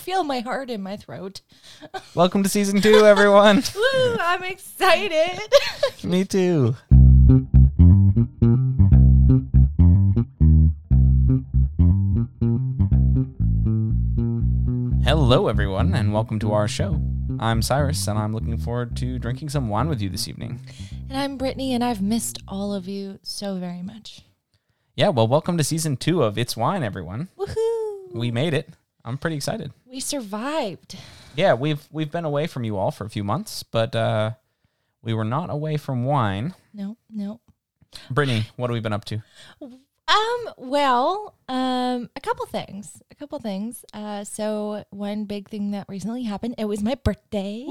feel my heart in my throat. Welcome to season two, everyone. Woo, I'm excited. Me too. Hello, everyone, and welcome to our show. I'm Cyrus, and I'm looking forward to drinking some wine with you this evening. and I'm Brittany, and I've missed all of you so very much. Yeah, well, welcome to season two of It's Wine, everyone. Woohoo! We made it. I'm pretty excited. We survived. Yeah, we've we've been away from you all for a few months, but uh, we were not away from wine. No, no. Brittany, what have we been up to? Um, well, um, a couple things. A couple things. Uh, so one big thing that recently happened, it was my birthday.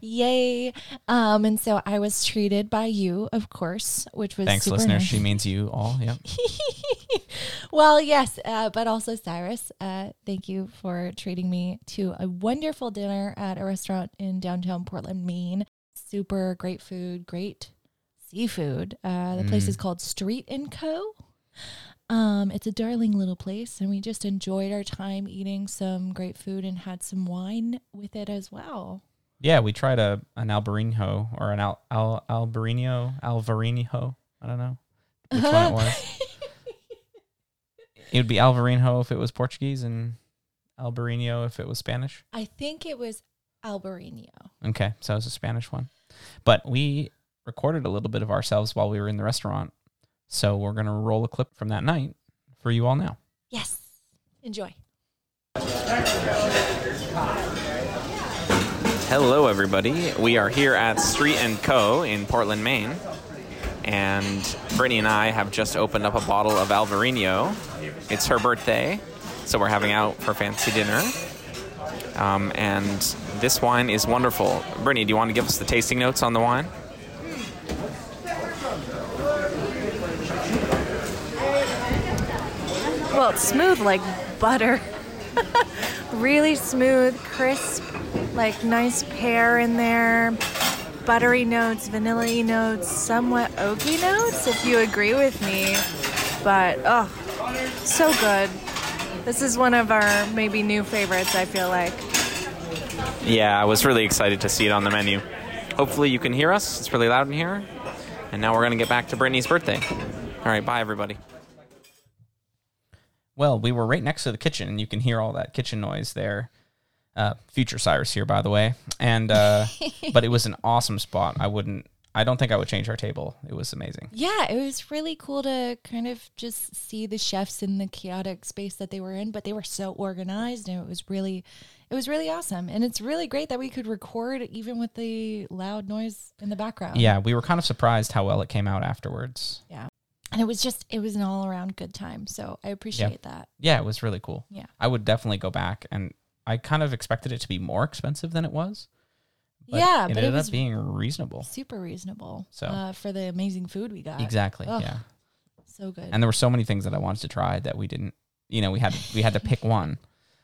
Yay. Um, and so I was treated by you, of course, which was Thanks, listeners. nice. She means you all. Yep. well, yes, uh, but also Cyrus. Uh, thank you for treating me to a wonderful dinner at a restaurant in downtown Portland, Maine. Super great food, great seafood. Uh, the place Mm. is called Street and Co. Um, it's a darling little place, and we just enjoyed our time eating some great food and had some wine with it as well. Yeah, we tried a an Albarino or an Al, Al Albarino Alvarinho. I don't know which one it was. It would be Alvarinho if it was Portuguese and Albarino if it was Spanish. I think it was Albarino. Okay, so it was a Spanish one. But we recorded a little bit of ourselves while we were in the restaurant. So we're going to roll a clip from that night for you all now. Yes. Enjoy. Hello, everybody. We are here at Street and Co. in Portland, Maine, and Brittany and I have just opened up a bottle of Alvarino. It's her birthday, so we're having out for fancy dinner. Um, and this wine is wonderful. Brittany, do you want to give us the tasting notes on the wine? Well, it's smooth like butter. really smooth, crisp, like nice pear in there. Buttery notes, vanilla notes, somewhat oaky notes, if you agree with me. But, oh, so good. This is one of our maybe new favorites, I feel like. Yeah, I was really excited to see it on the menu. Hopefully, you can hear us. It's really loud in here. And now we're going to get back to Brittany's birthday. All right, bye, everybody. Well, we were right next to the kitchen, and you can hear all that kitchen noise there. Uh, future Cyrus here, by the way, and uh, but it was an awesome spot. I wouldn't, I don't think I would change our table. It was amazing. Yeah, it was really cool to kind of just see the chefs in the chaotic space that they were in, but they were so organized and it was really it was really awesome. And it's really great that we could record even with the loud noise in the background. Yeah, we were kind of surprised how well it came out afterwards. And it was just it was an all around good time. So I appreciate that. Yeah, it was really cool. Yeah. I would definitely go back, and I kind of expected it to be more expensive than it was. Yeah, it but it ended was up being reasonable. Super reasonable. So- uh, for the amazing food we got. Exactly. Ugh. Yeah. So good. And there were so many things that I wanted to try that we didn't. You know, we had we had to pick one,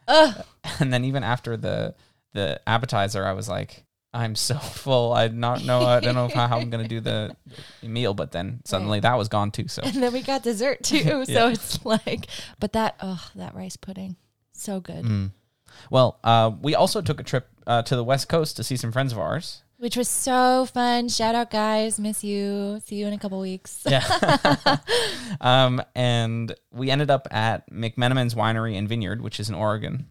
Ugh. and then even after the the appetizer, I was like, I'm so full. I not know. I don't know how, how I'm gonna do the meal. But then suddenly that was gone too. So And then we got dessert too. Yeah. So it's like but that oh that rice pudding. So good. Mm. well, uh, we also took a trip uh, to the West Coast to see some friends of ours. which was so fun. Shout out, guys. Miss you. See you in a couple weeks. Yeah. um, and we ended up at McMenamin's Winery and Vineyard, which is in Oregon.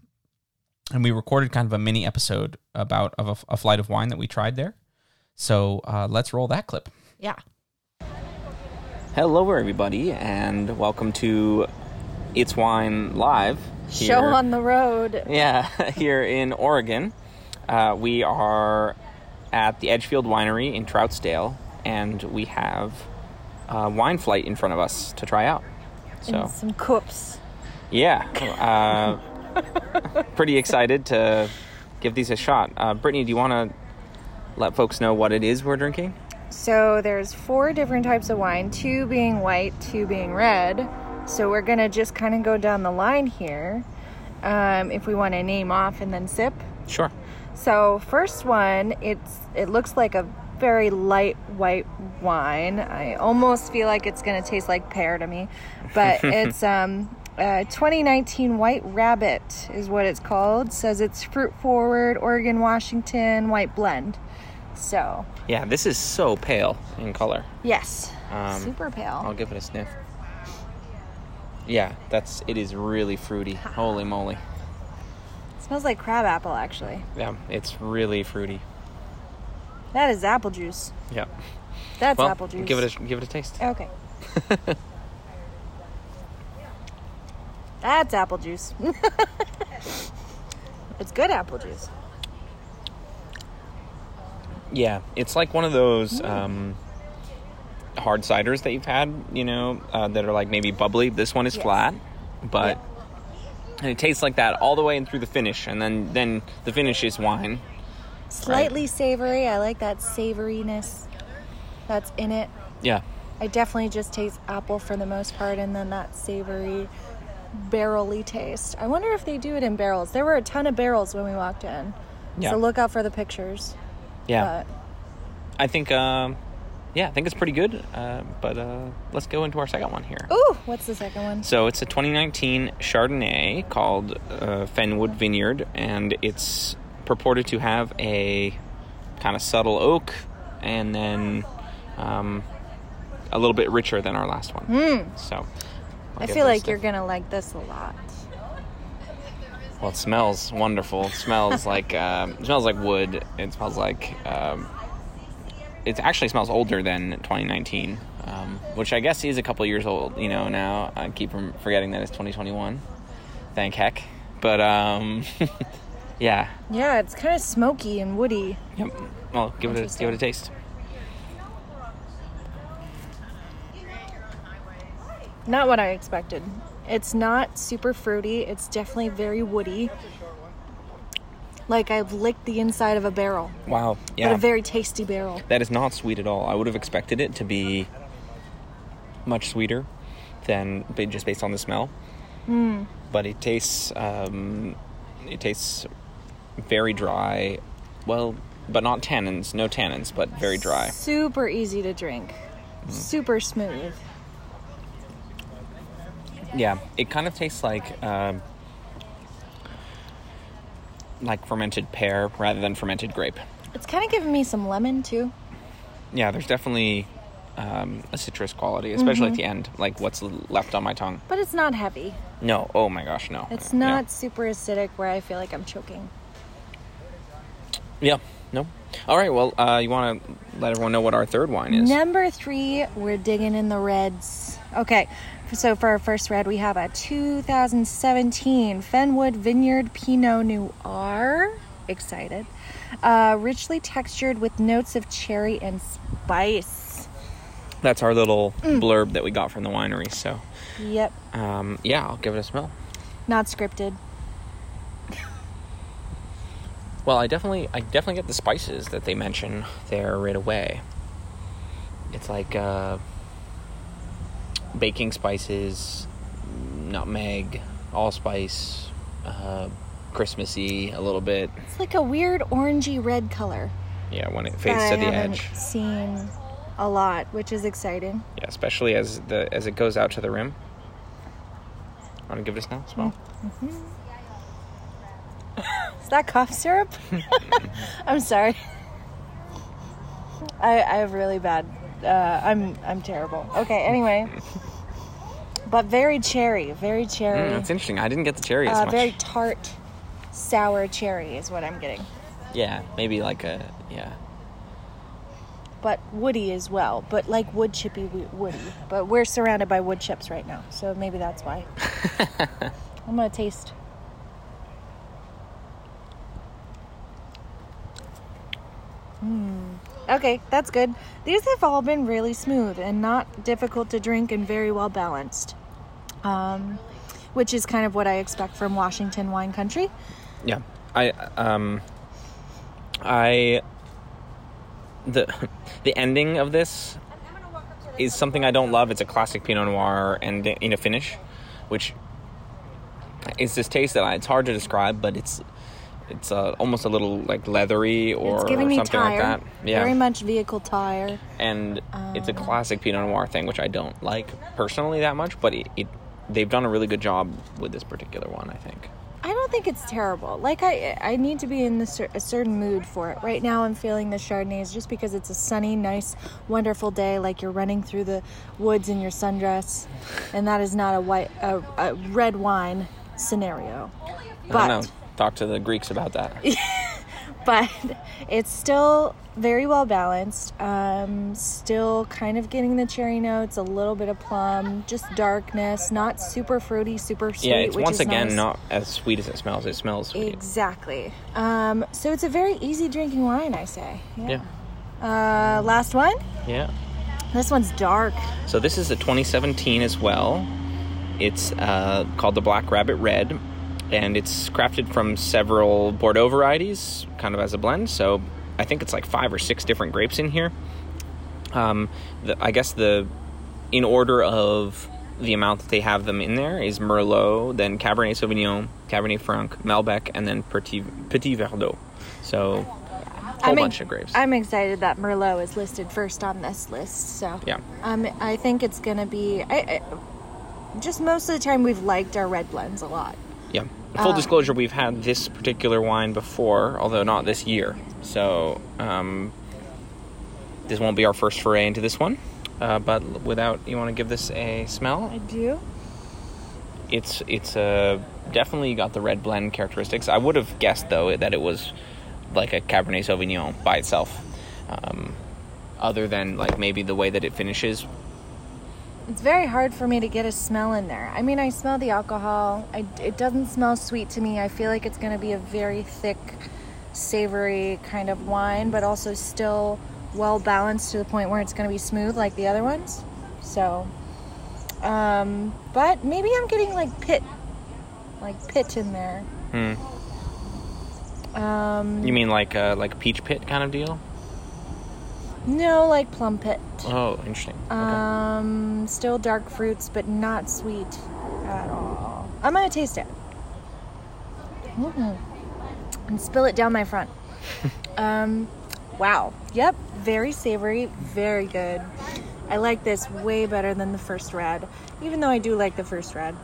And we recorded kind of a mini episode about of a, a flight of wine that we tried there. So uh, let's roll that clip. Yeah. Hello, everybody, and welcome to It's Wine Live. Show on the road. Yeah, here in Oregon. Uh, we are at the Edgefield Winery in Troutdale, and we have a wine flight in front of us to try out. So, And some cups. yeah, uh, pretty excited to give these a shot. Uh, Brittany, do you want to let folks know what it is we're drinking? So there's four different types of wine, two being white, two being red. So we're gonna just kind of go down the line here. Um, if we want to name off and then sip. Sure. So first one, it's it looks like a very light white wine. I almost feel like it's gonna taste like pear to me, but it's um, Uh, 2019 White Rabbit is what it's called. Says it's fruit forward, Oregon, Washington, white blend. So, Yeah, this is so pale in color. yes, Um, super pale. I'll give it a sniff. Yeah, that's it is really fruity. Holy moly. smells like crab apple, actually. Yeah, it's really fruity. That is apple juice. Yeah. That's Well, apple juice. give it a give it a taste. Okay. That's apple juice. it's good apple juice. Yeah, it's like one of those um, hard ciders that you've had, you know, uh, that are like maybe bubbly. This one is Yes. flat, but and it tastes like that all the way and through the finish, and then then the finish is wine. Slightly savory. I like that savoriness that's in it. Yeah, I definitely just taste apple for the most part, and then that savory, barrely taste. I wonder if they do it in barrels. There were a ton of barrels when we walked in, Yeah. so look out for the pictures. yeah. But I think, um, yeah, I think it's pretty good. Uh, but uh, let's go into our second one here. ooh, what's the second one? So it's a 2019 Chardonnay called uh, Fenwood Vineyard, and it's purported to have a kind of subtle oak, and then um, a little bit richer than our last one. So I'll Hmm. I feel like you're gonna like this a lot. Well, it smells wonderful. It smells like um, it smells like wood. It smells like um, it actually smells older than 2019, um, which I guess is a couple years old. You know, now I keep from forgetting that it's 2021. Thank heck. But um, yeah, Yeah, it's kind of smoky and woody. yep. Well, give it a give it a taste. Not what I expected. It's not super fruity. It's definitely very woody. Like I've licked the inside of a barrel, Wow. but Yeah. a very tasty barrel. that is not sweet at all. I would have expected it to be much sweeter than just based on the smell. But it tastes um, it tastes very dry. Well, but not tannins. No tannins, but very dry. Super easy to drink. Mm. Super smooth. Yeah, it kind of tastes like um, like fermented pear rather than fermented grape. It's kind of giving me some lemon too. Yeah, there's definitely um, a citrus quality, especially at the end, like what's left on my tongue. But it's not heavy. No, oh my gosh, no. It's not super acidic where I feel like I'm choking. Yeah, no. All right, well, uh, you want to let everyone know what our third wine is? Number three, we're digging in the reds. Okay, so for our first red, we have a 2017 Fenwood Vineyard Pinot Noir. Excited. Uh, richly textured with notes of cherry and spice. That's our little Mm. blurb that we got from the winery. So, Yep, um, yeah, I'll give it a smell. not scripted. Well, I definitely, I definitely get the spices that they mention there right away. It's like uh, baking spices, nutmeg, allspice, uh, Christmassy a little bit. It's like a weird orangey red color Yeah, when it fades to the edge. seen a lot, which is exciting. Yeah, especially as the as it goes out to the rim. Want to give it a smell? Smell. Is that cough syrup? I'm sorry. I, I have really bad. Uh, I'm I'm terrible. Okay. Anyway, but very cherry, very cherry, Mm, that's interesting. I didn't get the cherry as uh, much. very tart, sour cherry is what I'm getting. Yeah, maybe like a yeah. But woody as well, but like wood chippy woody. But we're surrounded by wood chips right now, so maybe that's why. I'm gonna taste. Okay, that's good. These have all been really smooth and not difficult to drink and very well balanced. Um, which is kind of what I expect from Washington wine country. Yeah, I um, I the the ending of this is something I don't love. It's a classic Pinot Noir and in a finish, which is this taste that I, it's hard to describe, but it's it's uh, almost a little like leathery or it's giving me something like that. Yeah, Very much vehicle tire. and it's a classic Pinot Noir thing, which I don't like personally that much, but it, it they've done a really good job with this particular one. I think. I don't think it's terrible. Like I, I need to be in the cer- a certain mood for it. Right now, I'm feeling the Chardonnays just because it's a sunny, nice, wonderful day. Like you're running through the woods in your sundress, and that is not a white, a, a red wine scenario. I But don't know. Talk to the Greeks about that. but it's still very well balanced. Um, still kind of getting the cherry notes, a little bit of plum, just darkness, not super fruity, super sweet. yeah, it's once again nice. not as sweet as it smells. It smells sweet. Exactly. Um, so it's a very easy drinking wine, I say. Yeah. Uh, last one. Yeah. This one's dark. So this is a 2017 as well. It's uh, called the Black Rabbit Red, and it's crafted from several Bordeaux varieties, kind of as a blend. So I think it's like five or six different grapes in here. Um, the, I guess the in order of the amount that they have them in there is Merlot, then Cabernet Sauvignon, Cabernet Franc, Malbec, and then Petit, Petit Verdot. So a whole I'm bunch ex- of grapes. I'm excited that Merlot is listed first on this list. So Yeah. um, I think it's gonna be. I, I, just most of the time, we've liked our red blends a lot. Yeah. Full Uh, disclosure, we've had this particular wine before, although not this year. So um, this won't be our first foray into this one. Uh, but without, you want to give this a smell? I do. It's it's uh, definitely got the red blend characteristics. I would have guessed though that it was like a Cabernet Sauvignon by itself, um, other than like maybe the way that it finishes. It's very hard for me to get a smell in there. I mean, I smell the alcohol. I, it doesn't smell sweet to me. I feel like it's going to be a very thick, savory kind of wine, but also still well balanced to the point where it's going to be smooth like the other ones. So, um, but maybe I'm getting like pit, like pit in there. Hmm. Um, You mean like uh, like peach pit kind of deal? No, like plum pit. Oh, interesting. Okay. Um, still dark fruits, but not sweet at all. I'm gonna taste it. Mm. And spill it down my front. um, wow. Yep. Very savory. Very good. I like this way better than the first red. Even though I do like the first red,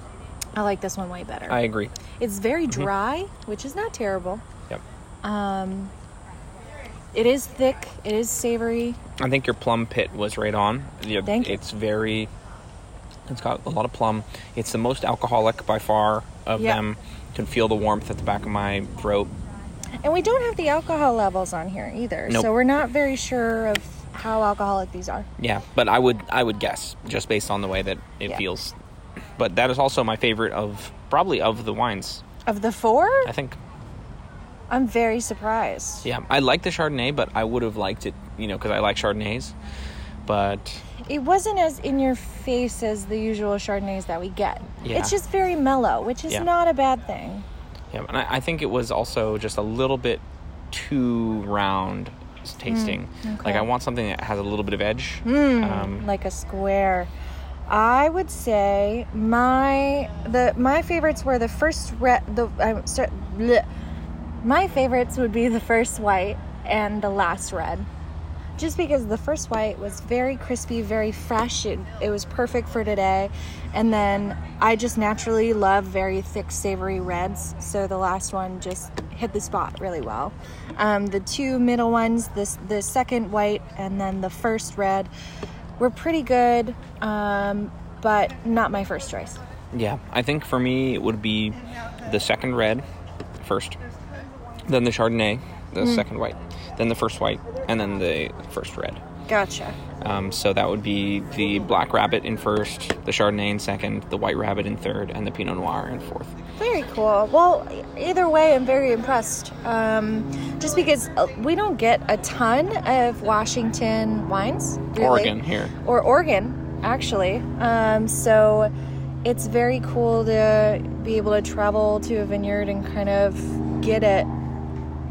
I like this one way better. I agree. it's very dry, which is not terrible. Yep. Um, it is thick. It is savory. I think your plum pit was right on. Yeah, Thank you. It's very. It's got a lot of plum. It's the most alcoholic by far of Yeah. them. You can feel the warmth at the back of my throat. And we don't have the alcohol levels on here either. Nope. So we're not very sure of how alcoholic these are. Yeah, but I would I would guess just based on the way that it Yeah. feels. But that is also my favorite of probably of the wines. Of the four, I think. I'm very surprised. Yeah, I like the Chardonnay, but I would have liked it, you know, because I like Chardonnays. But It wasn't as in your face as the usual Chardonnays that we get. Yeah. It's just very mellow, which is Yeah. not a bad thing. Yeah, and I, I think it was also just a little bit too round tasting. Mm, okay. Like I want something that has a little bit of edge. Um, like a square. I would say my the my favorites were the first red the I'm sorry, bleh. My favorites would be the first white and the last red. Just because the first white was very crispy, very fresh, it, it was perfect for today. And then I just naturally love very thick, savory reds. So the last one just hit the spot really well. Um, the two middle ones, this the second white and then the first red, were pretty good, um, but not my first choice. yeah, I think for me it would be the second red first, then the Chardonnay, the Mm. second white, then the first white, and then the first red. Gotcha. Um, so that would be the Black Rabbit in first, the Chardonnay in second, the White Rabbit in third, and the Pinot Noir in fourth. Very cool. Well, either way, I'm very impressed. Um, just because uh, we don't get a ton of Washington wines, really. Oregon here. or Oregon, actually. Um, so it's very cool to be able to travel to a vineyard and kind of get it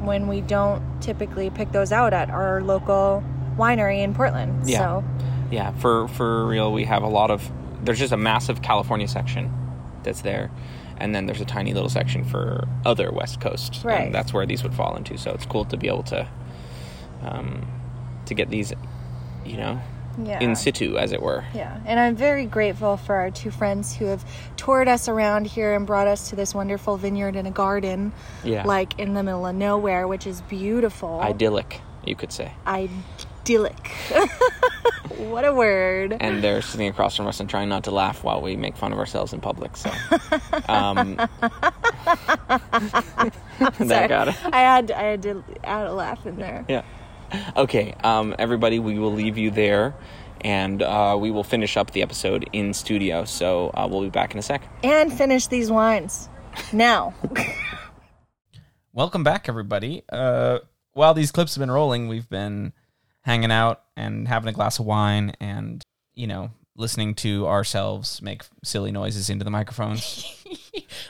when we don't typically pick those out at our local winery in Portland. Yeah. So Yeah, for for real, we have a lot of. There's just a massive California section that's there, and then there's a tiny little section for other West Coast. Right. And that's where these would fall into. So it's cool to be able to, um, to get these, you know, Yeah. in situ, as it were. Yeah, and I'm very grateful for our two friends who have toured us around here and brought us to this wonderful vineyard and a garden, Yeah. like in the middle of nowhere, which is beautiful. Idyllic, you could say. Idyllic. what a word. And they're sitting across from us and trying not to laugh while we make fun of ourselves in public. So, um, that got it. I had I had to add a laugh in there. Yeah. Okay, um, everybody, we will leave you there, and uh, we will finish up the episode in studio. So uh, we'll be back in a sec. And finish these wines now. Welcome back, everybody. Uh, while these clips have been rolling, we've been hanging out and having a glass of wine and, you know, listening to ourselves make silly noises into the microphones.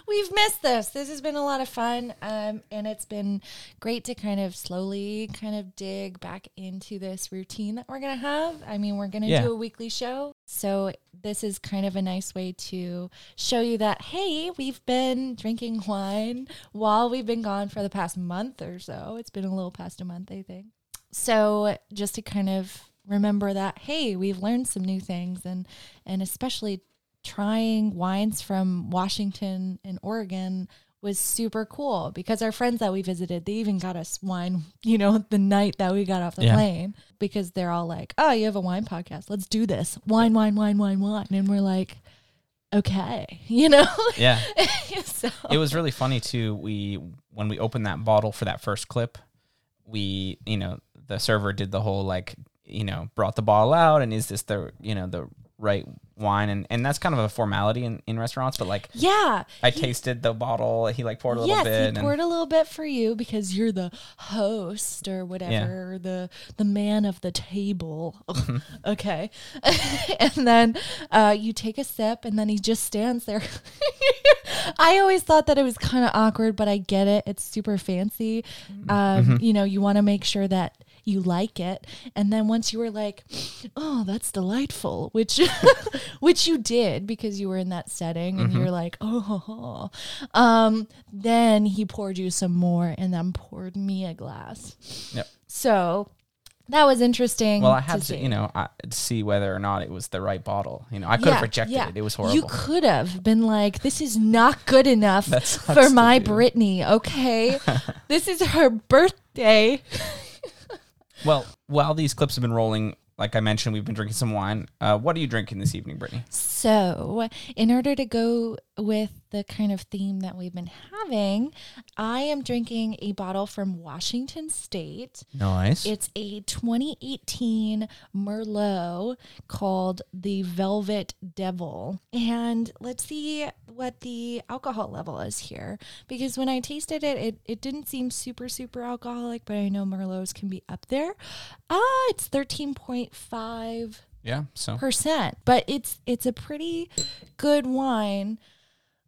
We've missed this. This has been a lot of fun, um, and it's been great to kind of slowly kind of dig back into this routine that we're gonna have. I mean, we're gonna Yeah. do a weekly show, so this is kind of a nice way to show you that hey, we've been drinking wine while we've been gone for the past month or so. It's been a little past a month, I think. So just to kind of remember that hey, we've learned some new things, and and especially trying wines from Washington and Oregon was super cool because our friends that we visited, they even got us wine, you know, the night that we got off the Yeah. plane because they're all like, oh, you have a wine podcast. Let's do this. Wine, wine, wine, wine, wine. And we're like, okay, you know? yeah. so, It was really funny, too. We, when we opened that bottle for that first clip, we, you know, the server did the whole like, you know, brought the bottle out and is this the, you know, the right wine? And, and that's kind of a formality in, in restaurants, but like, yeah. I tasted the bottle. He like poured a little yes, bit. he and- poured a little bit for you because you're the host or whatever, or the the man of the table. Mm-hmm. okay, and then uh, you take a sip, and then he just stands there. I always thought that it was kind of awkward, but I get it. It's super fancy. Mm-hmm. Um, You know, you want to make sure that you like it, and then once you were like, "Oh, that's delightful," which which you did because you were in that setting, and Mm-hmm. you're like, "Oh." ho, ho." Um, then he poured you some more, and then poured me a glass. Yep. So that was interesting. Well, I had to, see. you know, I, see whether or not it was the right bottle. You know, I could have rejected it. It was horrible. You could have been like, "This is not good enough for my. Brittany." Okay, this is her birthday. Well, while these clips have been rolling, like I mentioned, we've been drinking some wine. Uh, what are you drinking this evening, Brittany? So, in order to go with the kind of theme that we've been having, I am drinking a bottle from Washington State. Nice. It's a 2018 Merlot called the Velvet Devil. And let's see what the alcohol level is here. Because when I tasted it, it, it didn't seem super, super alcoholic, but I know Merlots can be up there. Ah, it's 13.5 yeah. So percent, but it's it's a pretty good wine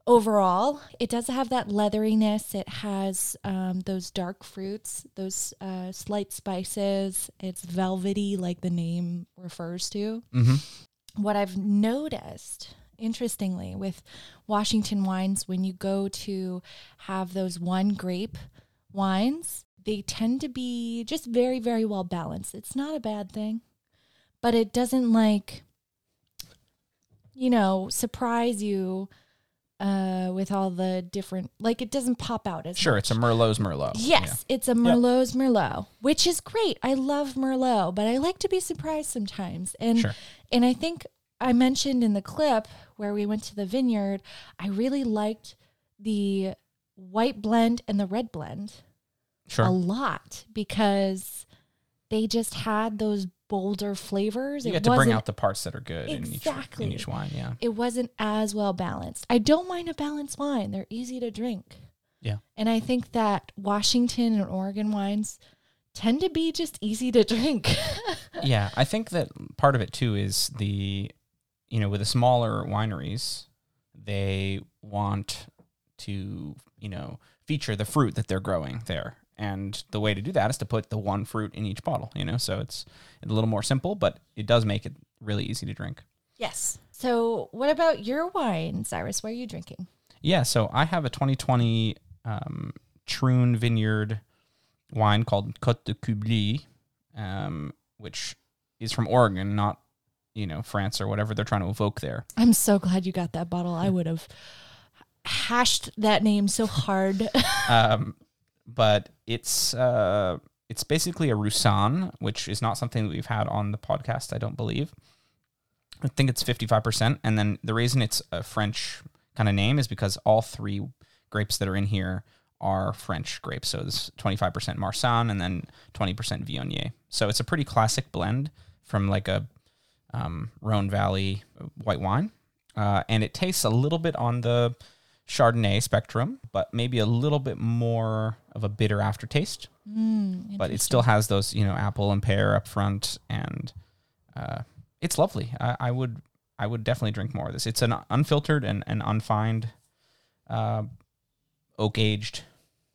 overall. It does have that leatheriness. It has um, those dark fruits, those uh, slight spices. It's velvety, like the name refers to. Mhm. What I've noticed, interestingly, with Washington wines, when you go to have those one grape wines, they tend to be just very, very well balanced. It's not a bad thing but it doesn't like you know surprise you uh with all the different like it doesn't pop out as sure, much. it's a Merlot's Merlot. yes it's a merlot's merlot which is great i love merlot but i like to be surprised sometimes and Sure. and i think i mentioned in the clip where we went to the vineyard i really liked the white blend and the red blend Yeah. Sure. a lot because they just had those bolder flavors. you it get to bring out the parts that are good in each in each wine. Yeah. It wasn't as well balanced. I don't mind a balanced wine; they're easy to drink. Yeah. and I think that Washington and Oregon wines tend to be just easy to drink. yeah, I think that part of it too is the, you know, with the smaller wineries, they want to, you know, feature the fruit that they're growing there. And the way to do that is to put the one fruit in each bottle, you know? So it's a little more simple, but it does make it really easy to drink. yes. So, what about your wine, Cyrus? What are you drinking? Yeah, so I have a 2020 um, Troon Vineyard wine called Côte de Kubli, um, which is from Oregon, not you know France or whatever they're trying to evoke there. I'm so glad you got that bottle. I would have hashed that name so hard. um, but it's uh, it's basically a Roussanne, which is not something that we've had on the podcast. I don't believe. I think it's fifty five percent, and then the reason it's a French kind of name is because all three grapes that are in here are French grapes. So it's twenty five percent Marsanne and then twenty percent Viognier. So it's a pretty classic blend from like a um, Rhone Valley white wine, uh, and it tastes a little bit on the Chardonnay spectrum, but maybe a little bit more of a bitter aftertaste. Mm, But it still has those, you know, apple and pear up front, and uh, it's lovely. I, I would, I would definitely drink more of this. It's an unfiltered and, and unfined, uh, oak aged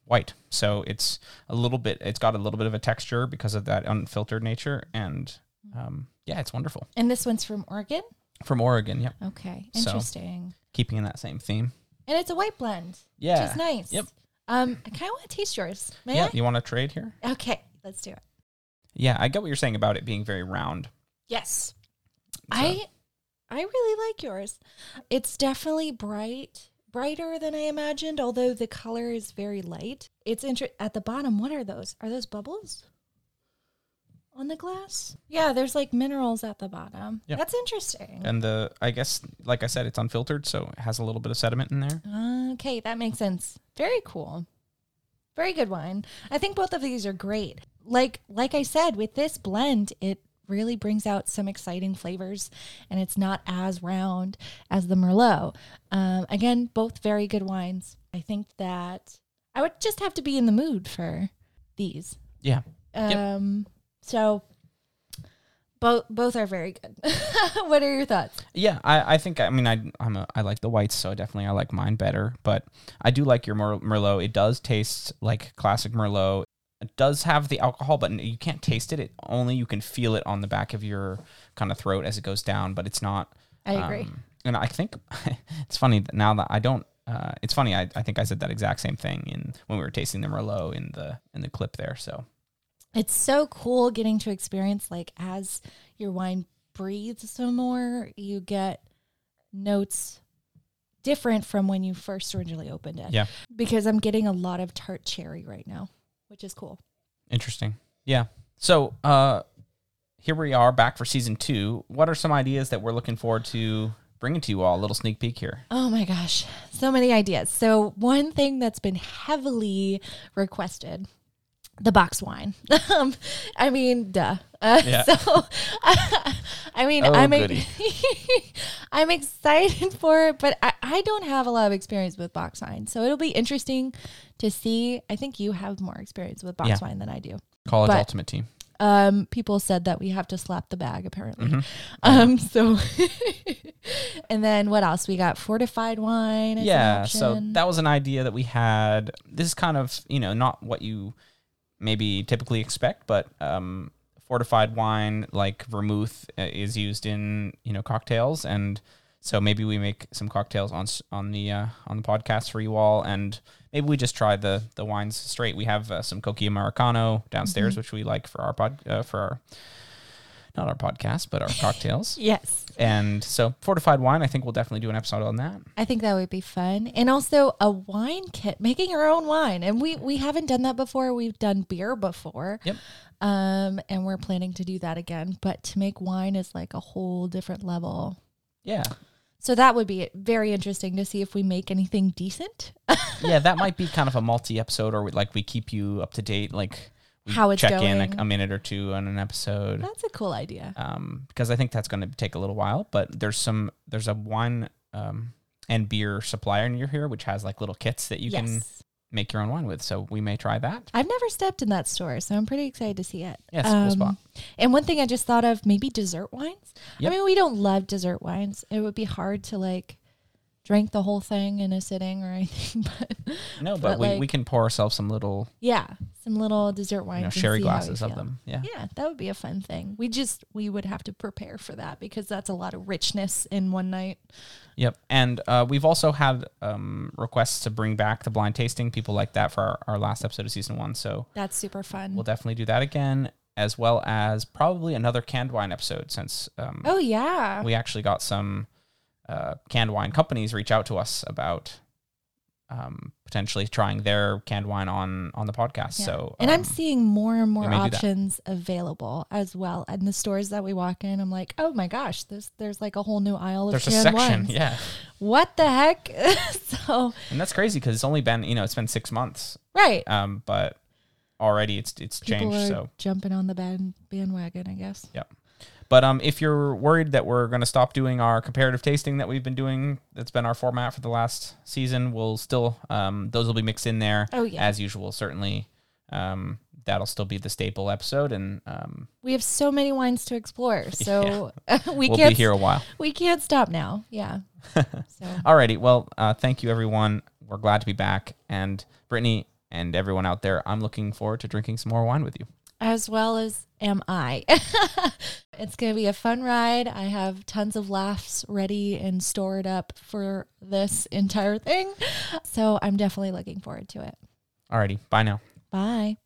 white. So it's a little bit. It's got a little bit of a texture because of that unfiltered nature, and um, yeah, it's wonderful. And this one's from Oregon. From Oregon, yeah. Okay, So- interesting. keeping in that same theme. And it's a white blend, Yeah, which is nice. Yep. Um, I kind of want to taste yours. May yeah. You want to trade here? Okay, let's do it. Yeah, I get what you're saying about it being very round. Yes. So- I I really like yours. It's definitely bright, brighter than I imagined, although the color is very light. It's inter- at the bottom. What are those? Are those bubbles on the glass? Yeah, there's like minerals at the bottom. Yep. That's interesting. And the, I guess, like I said, it's unfiltered, so it has a little bit of sediment in there. Okay, that makes sense. Very cool. Very good wine. I think both of these are great. Like like I said, with this blend, it really brings out some exciting flavors, and it's not as round as the Merlot. Um, again, both very good wines. I think that I would just have to be in the mood for these. Yeah. Um. So. Both both are very good. what are your thoughts? Yeah, I, I think I mean I I'm a, I like the whites, so definitely I like mine better. But I do like your Mer- Merlot. It does taste like classic Merlot. It does have the alcohol, but you can't taste it. It only you can feel it on the back of your kind of throat as it goes down. But it's not. I agree. um, and I think it's funny that now that I don't. Uh, it's funny. I, I think I said that exact same thing in when we were tasting the Merlot in the in the clip there. So it's so cool getting to experience like as your wine breathes some more you get notes different from when you first originally opened it Yeah. because i'm getting a lot of tart cherry right now which is cool Interesting. Yeah. So uh here we are back for season two. What are some ideas that we're looking forward to bringing to you all? A little sneak peek here. oh my gosh so many ideas so one thing that's been heavily requested the box wine um i mean duh uh, Yeah. so i mean Oh, i'm i'm excited for it but I, I don't have a lot of experience with box wine so it'll be interesting to see i think you have more experience with box Yeah. wine than i do College But- Ultimate Team. um people said that we have to slap the bag apparently Mhm. um so and then what else we got fortified wine Yeah. So that was an idea that we had. This is kind of, you know, not what you maybe typically expect, but um, fortified wine like vermouth uh, is used in, you know, cocktails. And so maybe we make some cocktails on on the uh, on the podcast for you all, and maybe we just try the the wines straight. We have uh, some Cocchi Americano downstairs, which we like for our pod uh, for our not our podcast, but our cocktails. yes And so fortified wine, I think we'll definitely do an episode on that. I think that would be fun. And also a wine kit, making your own wine. And we we haven't done that before. We've done beer before. Yep. Um and we're planning to do that again, but to make wine is like a whole different level. Yeah. So that would be very interesting to see if we make anything decent. yeah, that might be kind of a multi episode, or we, like we keep you up to date, like How it's check in going. a, a minute or two on an episode, That's a cool idea. um, because I think that's going to take a little while. But there's some there's a wine um, and beer supplier near here, which has like little kits that you yes. can make your own wine with. So we may try that. I've never stepped in that store, so I'm pretty excited to see it. Um, Yeah, cool spot. And one thing I just thought of, maybe dessert wines. Yep. I mean, we don't love dessert wines. It would be hard to like drink the whole thing in a sitting or anything, but No, but, but, we, like- we can pour ourselves some little yeah, some little dessert wine, you know, sherry see how we glasses of them. Yeah. Yeah, that would be a fun thing. We just we would have to prepare for that because that's a lot of richness in one night. Yep. And uh, we've also had um, requests to bring back the blind tasting. People like that for our, our last episode of season one. So That's super fun. we'll definitely do that again. as well as probably another canned wine episode since um, Oh yeah. we actually got some uh, canned wine companies reach out to us about um, potentially trying their canned wine on on the podcast. Yeah. So and I'm um, seeing more and more may do that. options available as well. And the stores that we walk in, I'm like, oh my gosh, there's there's like a whole new aisle of there's a canned section, wines. yeah, What the heck? so and that's crazy because it's only been you know it's been six months, right, um, but already it's it's changed. So jumping on the band, bandwagon, I guess. But um, if you're worried that we're going to stop doing our comparative tasting that we've been doing, that's been our format for the last season, we'll still um, those will be mixed in there Oh yeah, as usual. Certainly, um, that'll still be the staple episode, and um, we have so many wines to explore, so we we'll can't be here a while. we can't stop now. Yeah. so Alrighty, well, uh, thank you everyone. We're glad to be back, and Brittany and everyone out there, I'm looking forward to drinking some more wine with you. As well as am I. it's going to be a fun ride. I have tons of laughs ready and stored up for this entire thing. So I'm definitely looking forward to it. Alrighty, bye now. Bye.